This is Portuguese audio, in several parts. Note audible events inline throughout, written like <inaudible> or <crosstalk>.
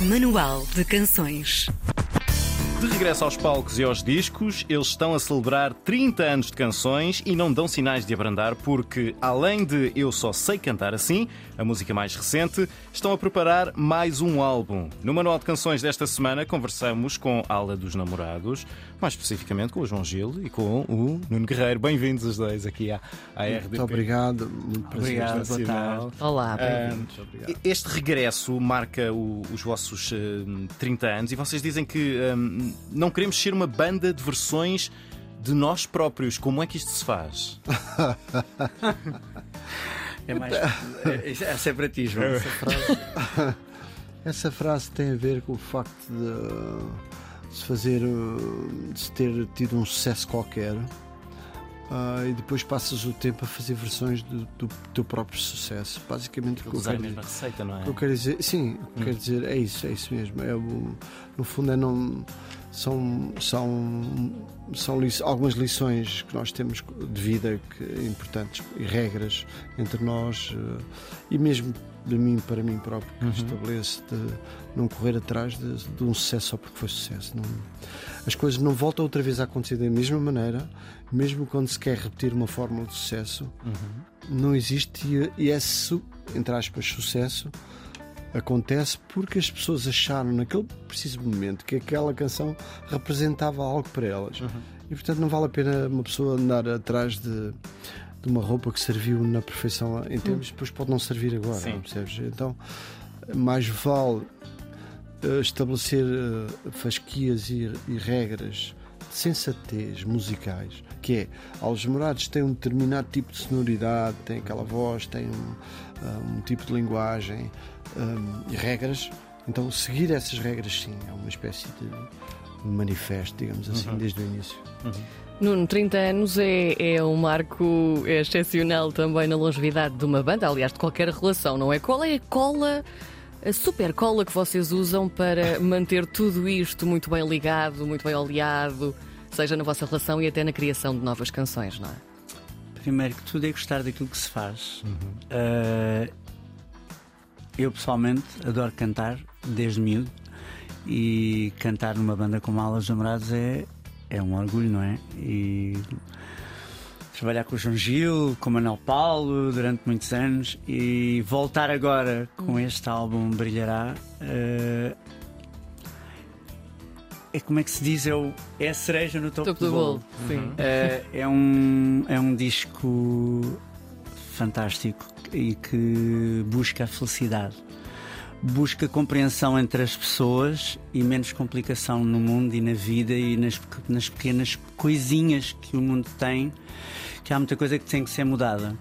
Manual de Canções. De regresso aos palcos e aos discos, eles estão a celebrar 30 anos de canções e não dão sinais de abrandar porque, além de Eu Só Sei Cantar Assim, a música mais recente, estão a preparar mais um álbum. No Manual de Canções desta semana conversamos com a Ala dos Namorados, mais especificamente com o João Gil e com o Nuno Guerreiro. Bem-vindos os dois aqui à, à RDP. Muito obrigado, muito prazer Obrigado, estar boa sinal. tarde. Olá, Ah, bem-vindos. Este regresso marca o- os vossos eh, 30 anos e vocês dizem que hum, não queremos ser uma banda de versões de nós próprios. Como é que isto se faz? <laughs> É mais. é- é a ti, João. Essa frase. Essa frase tem a ver com o facto de, se fazer, uh, de se ter tido um sucesso qualquer ah, e depois passas o tempo a fazer versões do, do teu próprio sucesso. Basicamente, o que eu Usar a quero mesma receita, não é? que eu quero dizer, sim, eu quero dizer é isso, é isso mesmo. É o- no fundo, é não, são, são, são li- algumas lições que nós temos de vida que, importantes e regras entre nós eh, e mesmo de mim para mim próprio que estabeleço de não correr atrás de, de um sucesso só porque foi sucesso. Não, as coisas não voltam outra vez a acontecer da mesma maneira, mesmo quando se quer repetir uma fórmula de sucesso não existe e, e esse, entre aspas, sucesso acontece porque as pessoas acharam naquele preciso momento que aquela canção representava algo para elas. E portanto não vale a pena uma pessoa andar atrás de, de uma roupa que serviu na perfeição em tempos, depois pode não servir agora, Sim. percebes? Então mais vale eh, estabelecer eh, fasquias e, e regras sensatez musicais, que é, aos morados têm um determinado tipo de sonoridade, têm aquela voz, têm um, ah, um tipo de linguagem ah, e regras. Então, seguir essas regras, sim, é uma espécie de manifesto, digamos assim, desde o início. Nuno, 30 anos é, é um marco excepcional também na longevidade de uma banda, aliás, de qualquer relação, não é? Qual é a cola, a super cola que vocês usam para manter tudo isto muito bem ligado, muito bem oleado, seja na vossa relação e até na criação de novas canções, não é? Primeiro que tudo é gostar daquilo que se faz. Uh, eu pessoalmente adoro cantar desde miúdo e cantar numa banda como Alas Namorados é, é um orgulho, não é? E trabalhar com o João Gil, com o Manuel Paulo durante muitos anos e voltar agora com este álbum Brilhará. uh, é como é que se diz? É, o, é a cereja no topo, Topo do bolo. Sim. é, é um, é um disco fantástico e que busca a felicidade. Busca compreensão entre as pessoas e menos complicação no mundo e na vida e nas, nas pequenas coisinhas que o mundo tem, que há muita coisa que tem que ser mudada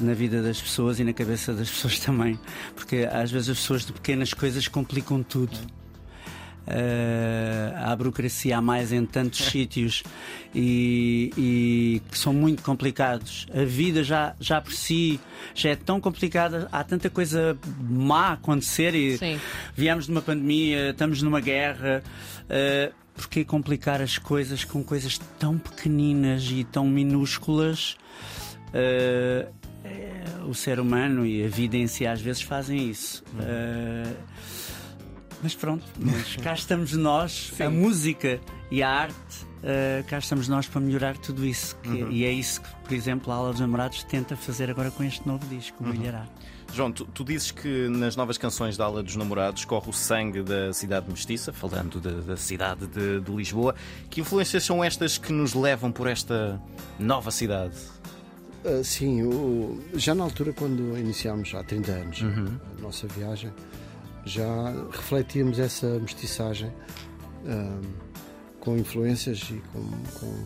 na vida das pessoas e na cabeça das pessoas <laughs> também. Porque às vezes as pessoas de pequenas coisas complicam tudo. Uh, há burocracia a mais em tantos <laughs> sítios e, e que são muito complicados. A vida já, já por si já é tão complicada, há tanta coisa má a acontecer e Sim. viemos de uma pandemia, estamos numa guerra. Uh, Porquê complicar as coisas com coisas tão pequeninas e tão minúsculas? Uh, o ser humano e a vida em si às vezes fazem isso. Uh, mas pronto, mas cá estamos nós, a música e a arte, uh, cá estamos nós para melhorar tudo isso. que- E é isso que, por exemplo, a Aula dos Namorados tenta fazer agora com este novo disco, Brilhará. João, tu, tu dizes que nas novas canções da Ala dos Namorados corre o sangue da cidade mestiça, falando da, da cidade de, de Lisboa. Que influências são estas que nos levam por esta nova cidade? Ah, sim, o- já na altura, quando iniciámos há 30 anos a nossa viagem, já refletíamos essa mestiçagem ah, com influências e com, com,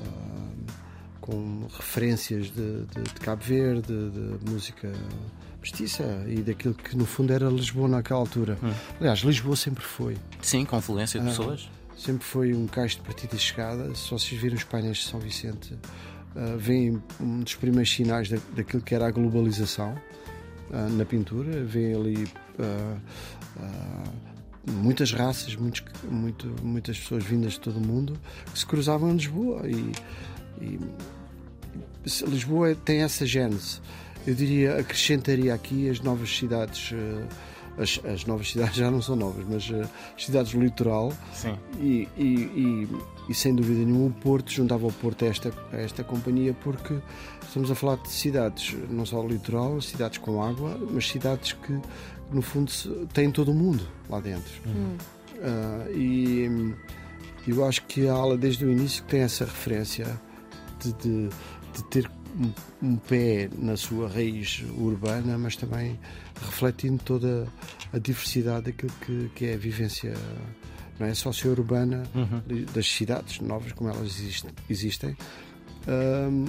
ah, com referências de, de- de Cabo Verde, de, música mestiça e daquilo que no fundo era Lisboa naquela altura. Aliás, Lisboa sempre foi. Sim, com influência de Ah. pessoas. Sempre foi um cais de partida e chegada. Se vocês virem os painéis de São Vicente, ah, veem um dos primeiros sinais da, daquilo que era a globalização ah, na pintura. Veem ali muitas raças, muitos, muito, muitas pessoas vindas de todo o mundo que se cruzavam em Lisboa. E, e Lisboa tem essa gênese. Eu diria, acrescentaria aqui as novas cidades. ah, as, as novas cidades <laughs> já não são novas, mas as cidades do litoral Sim. e, e, e, e, sem dúvida nenhuma o Porto juntava o Porto a esta, a esta companhia porque estamos a falar de cidades, não só litoral, cidades com água, mas cidades que no fundo têm todo o mundo lá dentro. Hum. Uh, e eu acho que a ala desde o início tem essa referência de, de, de ter um, um, pé na sua raiz urbana, mas também refletindo toda a diversidade daquilo que, que é a vivência não é socio-urbana Uhum. das cidades novas como elas existem, existem Ahm,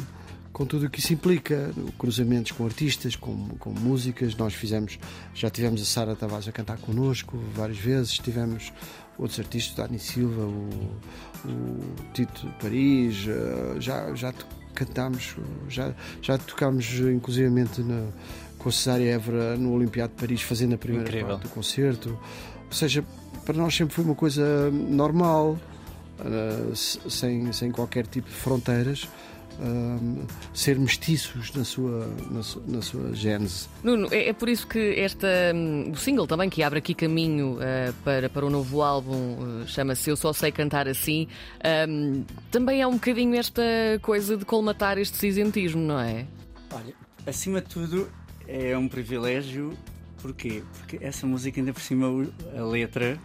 com tudo o que isso implica, cruzamentos com artistas, com, com músicas. Nós fizemos, já tivemos a Sara Tavares a cantar connosco várias vezes, tivemos outros artistas, o Dani Silva, o, o Tito Paris, eh, já, já cantámos, já, já tocámos inclusivamente na, com a Cesária Évora no Olimpiado de Paris, fazendo a primeira Incrível. parte do concerto. Ou seja, para nós sempre foi uma coisa normal, eh, se- sem, sem qualquer tipo de fronteiras, eh, ser mestiços na sua, na, su- na sua gênese. Nuno, é, é por isso que esta, hum, o single também que abre aqui caminho eh, para, para o novo álbum eh, chama-se Eu Só Sei Cantar Assim. hum, também é um bocadinho esta coisa de colmatar este cinzentismo, não é? Olha, acima de tudo, é um privilégio. Porquê? Porque essa música, ainda por cima, a letra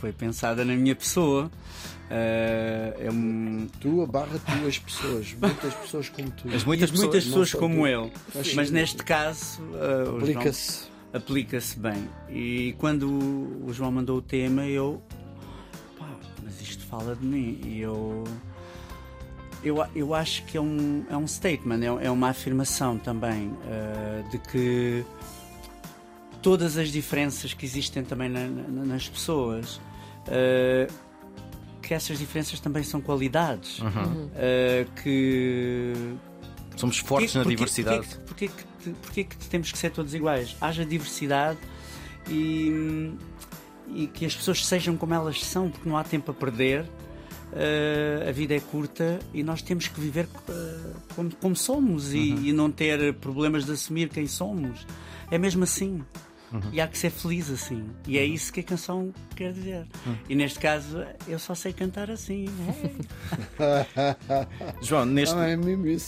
foi pensada na minha pessoa. Ah, é um, Tu, barra, tu, as pessoas, muitas pessoas como tu. As muitas e muitas pessoas, pessoas como tu. ele. Mas Mas neste caso, João Aplica-se. aplica-se bem. E quando o João mandou o tema, eu. Pá, mas isto fala de mim. E eu. Eu, a- eu acho que é um, é um statement, é, é uma afirmação também ah, de que todas as diferenças que existem também na- na- nas pessoas, ah, que essas diferenças também são qualidades. Uhum. Ah, que Somos fortes na diversidade. Porquê, que, porquê que temos que ser todos iguais? Haja diversidade e, e que as pessoas sejam como elas são, porque não há tempo a perder. eh, a vida é curta e nós temos que viver eh, como, como somos e, Uhum. e não ter problemas de assumir quem somos. É mesmo assim. Uhum. E há que ser feliz assim. E é isso que a canção quer dizer. Uhum. E neste caso, eu só sei cantar assim. <laughs> <laughs> João, neste, Ah, é.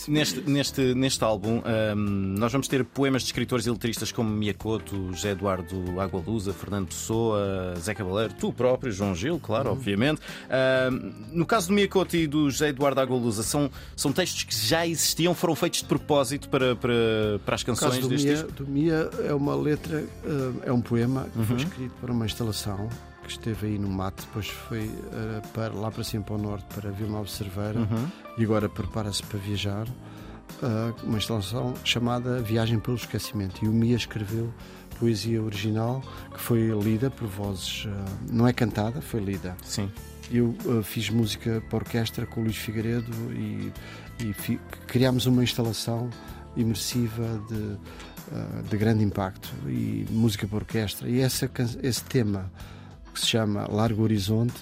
Neste, neste, neste álbum, hum, nós vamos ter poemas de escritores e letristas como Miyakoto, José Eduardo Agualusa, Fernando Pessoa, Zé Cabaleiro, tu próprio, João Gil, claro, Uhum. obviamente. Hum, no caso do Miyakoto e do José Eduardo Agualusa, são, são textos que já existiam, foram feitos de propósito para, para, para as canções do deste Mia, disco? do Mia é uma letra, é um poema que Uhum. foi escrito para uma instalação que esteve aí no mato, depois foi eh, para, lá para cima para o norte, para Vila Nova Cerveira, Uhum. e agora prepara-se para viajar. eh, uma instalação chamada Viagem pelo Esquecimento. E o Mia escreveu poesia original que foi lida por vozes, eh, não é cantada, foi lida. Sim. Eu eh, fiz música para orquestra com o Luís Figueiredo e, e fi- criámos uma instalação imersiva de, eh, de grande impacto e música para orquestra. E essa, esse tema, que se chama Largo Horizonte,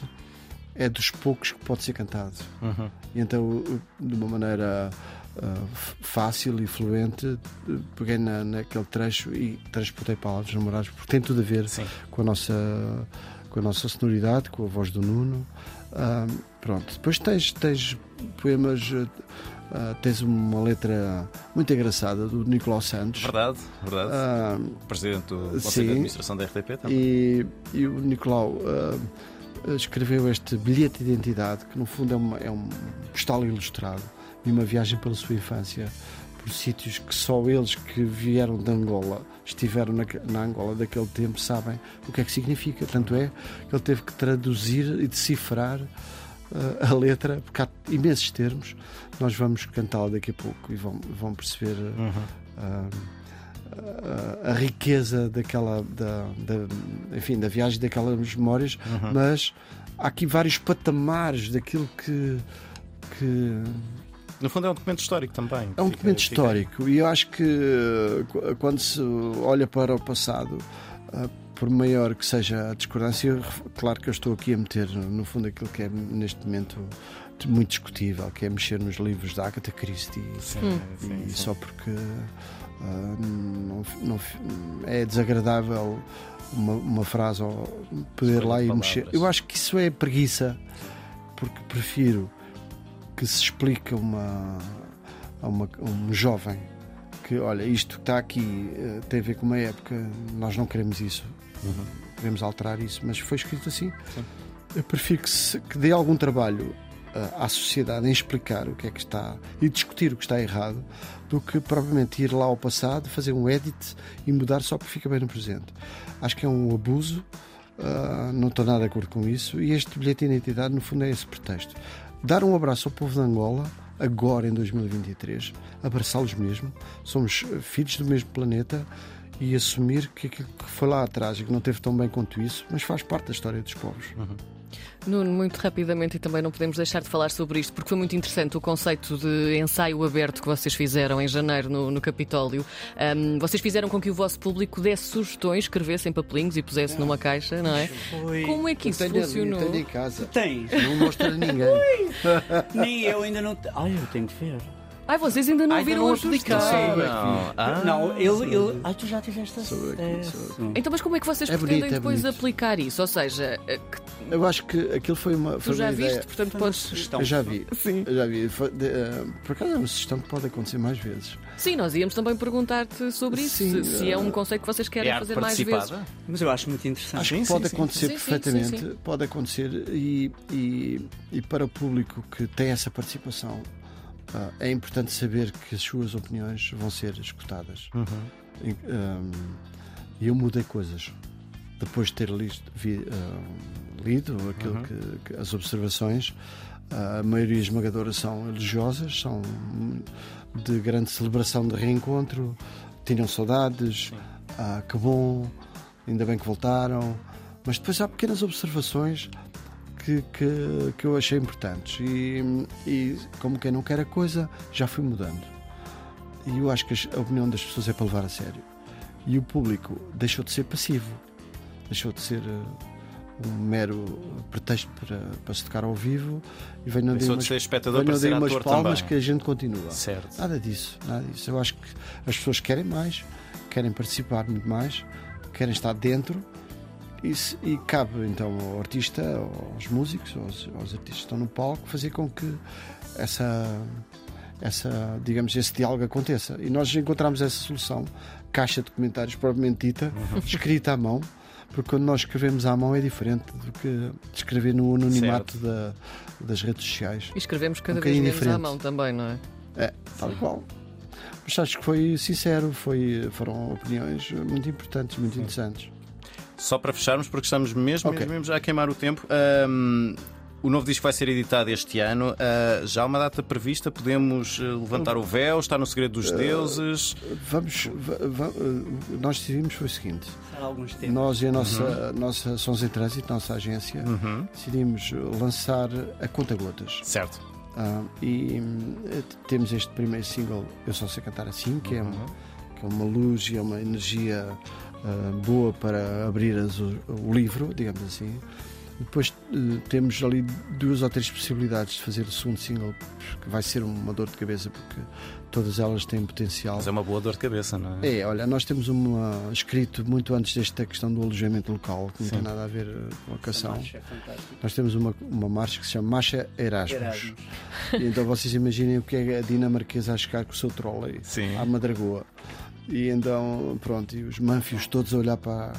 é dos poucos que pode ser cantado. Uhum. E então, de uma maneira eh, f- fácil e fluente, eh, peguei na, naquele trecho e transportei palavras namoradas, porque tem tudo a ver Sim. com a nossa com a nossa sonoridade, com a voz do Nuno. Ah, pronto. Depois tens, tens poemas, ah, tens uma letra muito engraçada do Nicolau Santos. Verdade, verdade. Ah, Presidente do Conselho sim. de Administração da RTP também. e, e o Nicolau ah, escreveu este bilhete de identidade, que no fundo é, uma, é um postal ilustrado de uma viagem pela sua infância por sítios que só eles que vieram de Angola, estiveram na, na Angola daquele tempo, sabem o que é que significa. Tanto é que ele teve que traduzir e decifrar a letra, porque há imensos termos. Nós vamos cantá-la daqui a pouco e vão, vão perceber. Uhum. ah, a, a riqueza daquela da, da- enfim da viagem daquelas memórias Uhum. mas há aqui vários patamares daquilo que, que No fundo é um documento histórico também. é um documento fica- histórico e eu acho que eh, qu- quando se olha para o passado eh, por maior que seja a discordância claro que eu estou aqui a meter no fundo aquilo que é neste momento muito discutível que é mexer nos livros da Agatha Christie Sim, Hum. sim, e sim. só porque ah, não, não- é desagradável uma, uma frase ou poder lá e palavras. mexer. Eu acho que isso é preguiça, porque prefiro que se explique a uma, a uma, a um jovem que, olha, isto que está aqui eh, tem a ver com uma época, nós não queremos isso, queremos alterar isso, mas foi escrito assim. Eu prefiro que, se, que dê algum trabalho eh, à sociedade em explicar o que é que está e discutir o que está errado do que propriamente ir lá ao passado, fazer um edit e mudar só porque fica bem no presente. Acho que é um abuso, ah, não estou nada de acordo com isso e este bilhete de identidade, no fundo, é esse pretexto. Dar um abraço ao povo de Angola, agora em 2023, abraçá-los mesmo, somos eh, filhos do mesmo planeta e assumir que aquilo que foi lá atrás e que não teve tão bem quanto isso, mas faz parte da história dos povos. Nuno, muito rapidamente, e também não podemos deixar de falar sobre isto, porque foi muito interessante o conceito de ensaio aberto que vocês fizeram em janeiro no, no Capitólio. Ahm, vocês fizeram com que o vosso público desse sugestões, escrevesse em papelinhos e pusesse numa caixa, não é? Foi. Como é que isso tenho, funcionou? tenho em casa. Tens? Não mostro a ninguém. Nem eu ainda não. Ai, eu tenho que ver. Ai, vocês ainda não Ai, viram não apliquei. Não. Ah, não, ele, ele. Ai, tu já tiveste acesso. Então, mas como é que vocês É pretendem bonito, é depois bonito. aplicar isso? Ou seja, eh, que Eu acho que aquilo foi uma, tu foi já uma viste, ideia. portanto podes. sugestão. Eu já vi. Sim. Eu já vi. Foi de- eh, por acaso é uma sugestão que pode acontecer mais vezes. Sim, nós íamos também perguntar-te sobre isso, Sim, se, se é um eh, conceito que vocês querem é fazer mais vezes. participada? Mas eu acho muito interessante. Acho Sim, que pode sim. acontecer Sim, sim, perfeitamente. sim, sim. Pode acontecer e, e, e para o público que tem essa participação ah, é importante saber que as suas opiniões vão ser escutadas. E ahm, e eu mudei coisas depois de ter listo, vi- ah, lido aquilo Uhum. que, que- as observações. ah, a maioria esmagadora são elogiosas, são de grande celebração de reencontro, tinham saudades, ah, que bom, ainda bem que voltaram. Mas depois há pequenas observações que, que, que eu achei importantes e, e como quem não quer a coisa, já fui mudando. E eu acho que a opinião das pessoas é para levar a sério. E o público deixou de ser passivo, deixou de ser eh, um mero pretexto para, para se tocar ao vivo e venham umas, de ser espectador para venham daí umas palmas também. que a gente continua. Certo. Nada disso, nada disso. Eu acho que as pessoas querem mais, querem participar muito mais, querem estar dentro e, se- e cabe então ao artista, aos músicos, aos, aos artistas que estão no palco, fazer com que essa, essa, digamos, esse diálogo aconteça. E nós encontramos essa solução, caixa de comentários propriamente dita, escrita à mão. Porque quando nós escrevemos à mão é diferente do que escrever no anonimato da- das redes sociais. E escrevemos cada Um vez menos à diferente. mão também, não é? É, tal qual. Mas acho que foi sincero, foi, foram opiniões muito importantes, muito interessantes. Só para fecharmos, porque estamos mesmo, Ok. mesmo, mesmo já a queimar o tempo. ahm, o novo disco vai ser editado este ano. ah, já há uma data prevista? Podemos eh, levantar o véu? Está no segredo dos deuses? Vamos, va- va- eh, nós decidimos foi o seguinte: Há alguns tempos. nós e a nossa, nossa Sons em Trânsito, nossa agência, Uhum. decidimos lançar a conta gotas. Certo. Ah, e eh, temos este primeiro single, Eu Só Sei Cantar Assim, que é, Uhum. uma, que é uma luz e é uma energia ah, boa para abrir as- o, livro, digamos assim. Depois eh, temos ali duas ou três possibilidades de fazer o segundo single, que vai ser uma dor de cabeça, porque todas elas têm potencial. Mas é uma boa dor de cabeça, não é? É, olha, nós temos uma escrito muito antes desta questão do alojamento local, que não tem nada a ver eh, com a canção. Marcha é. Nós temos uma, uma marcha que se chama Marcha Erasmus. Erasmus. E então vocês imaginem o que é a dinamarquesa a chegar com o seu trolley Sim. à Madragoa. E então, pronto, e os manfios todos a olhar para,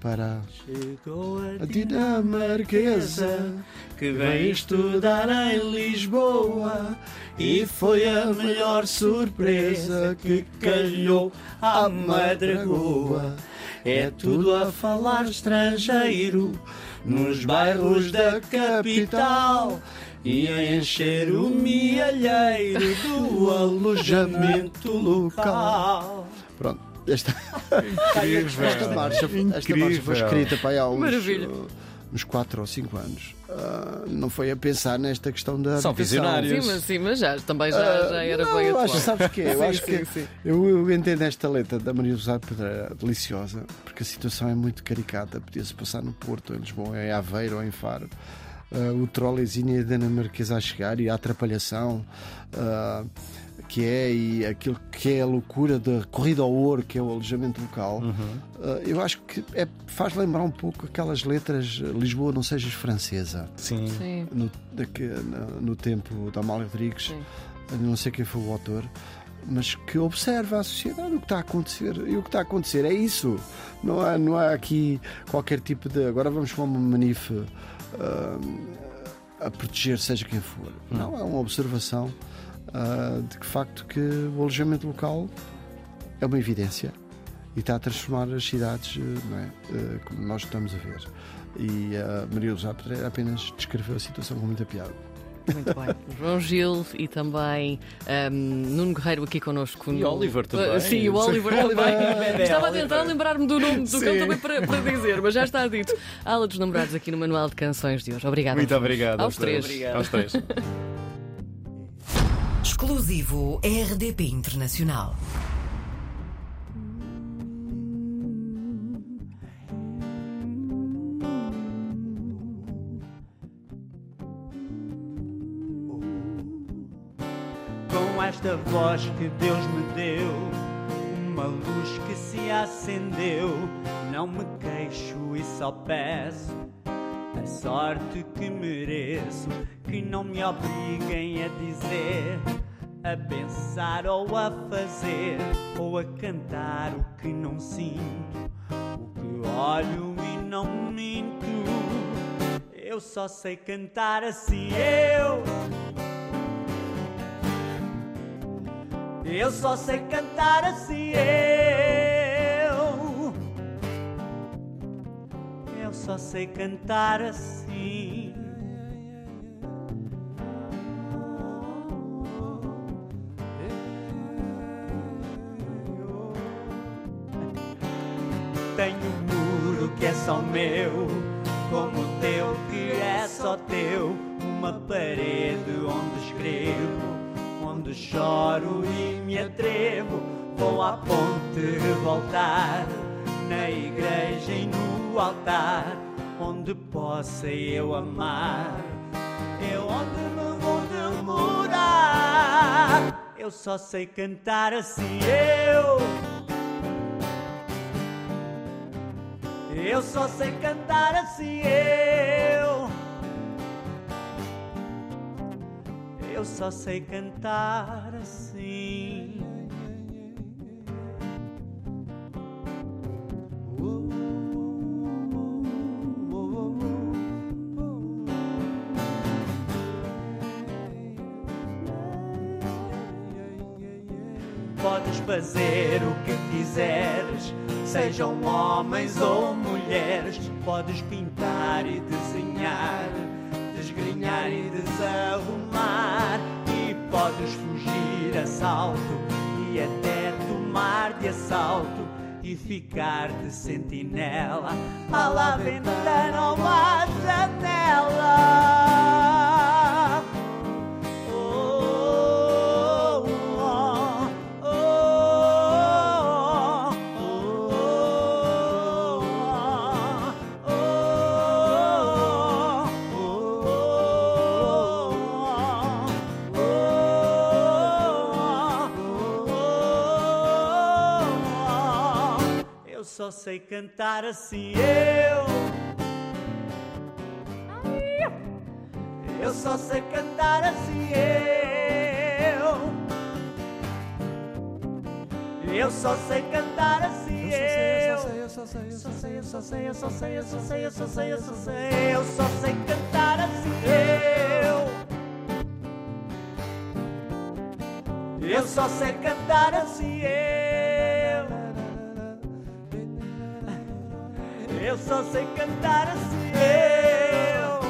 para Chegou a dinamarquesa que vem estudar em Lisboa e foi a melhor surpresa que calhou à Madragoa. É tudo a falar estrangeiro nos bairros da capital e a encher o mielheiro do <laughs> alojamento local. Pronto, esta, Incrível. esta, marcha, esta marcha foi Incrível. escrita para aí há uns, Maravilha. uh, uns 4 ou 5 anos. Ah, não foi a pensar nesta questão da São visionários. Sim, mas, sim, mas já, também já, Ah, já era não, bem eu acho, sabes o quê? Eu Sim, acho que sim, sim. Eu, eu entendo esta letra da Maria José Pedreira deliciosa, porque a situação é muito caricata. Podia-se passar no Porto, em Lisboa, em Aveiro ou em Faro. Ah, o trolleyzinho e a dinamarquesa a chegar e a atrapalhação. ah, que é e aquilo que é a loucura da corrida ao ouro, que é o alojamento local, Uhum. uh, eu acho que é, faz lembrar um pouco aquelas letras uh, Lisboa não sejas francesa, Sim. Sim. no, daqui- no, no tempo da Amália Rodrigues, Sim. não sei quem foi o autor. Mas que observa a sociedade, o que está a acontecer. E o que está a acontecer é isso. Não há, não há aqui qualquer tipo de. Agora vamos para uma manif uh, a proteger seja quem for. Não, é uma observação uh, de que facto que o alojamento local é uma evidência e está a transformar as cidades, uh, não é? Uh, como nós estamos a ver. E a Maria Luzá Pedreira apenas descreveu a situação com muita piada. Muito bem. <laughs> João Gil e também ahm, Nuno Guerreiro aqui connosco. E no- Oliver também. Ah, Sim, o Oliver também. <laughs> Estava a tentar lembrar-me do nome do cão também para, para dizer, mas já está dito. Ala dos namorados aqui no Manual de Canções de hoje. Obrigada. Muito obrigado. Aos três. Aos três. Exclusivo RDP Internacional. com esta voz que Deus me deu, uma luz que se acendeu. Não me queixo e só peço a sorte que mereço, que não me obriguem a dizer, a pensar ou a fazer, ou a cantar o que não sinto, o que olho e não minto. Eu só sei cantar assim, eu. Eu só sei cantar assim, eu. Eu só sei cantar assim. Só meu, como o teu que é só teu. Uma parede onde escrevo onde choro e me atrevo, vou à ponte voltar, na igreja e no altar, onde possa eu amar, eu onde me vou demorar, eu só sei cantar assim, eu. Eu só sei cantar assim, eu. Eu só sei cantar assim. Podes fazer o que quiseres, sejam homens ou mulheres. Podes pintar e desenhar, desgrenhar e desarrumar. E podes fugir a salto e até tomar de assalto e ficar de sentinela à la ventana ou. Sei cantar assim, eu. Eu só sei cantar assim, eu. Eu só sei cantar assim, eu. Eu só sei, eu só sei, eu só sei, eu só sei, eu só sei, eu só sei, eu só sei, eu só sei cantar assim, eu. Eu só sei cantar assim, só sei cantar assim, eu.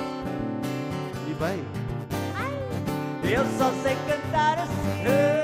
E bem, Eu só sei cantar assim, eu.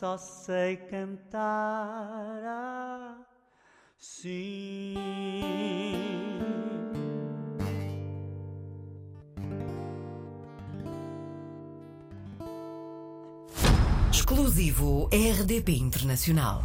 Só sei cantar Sim. Exclusivo RDP Internacional.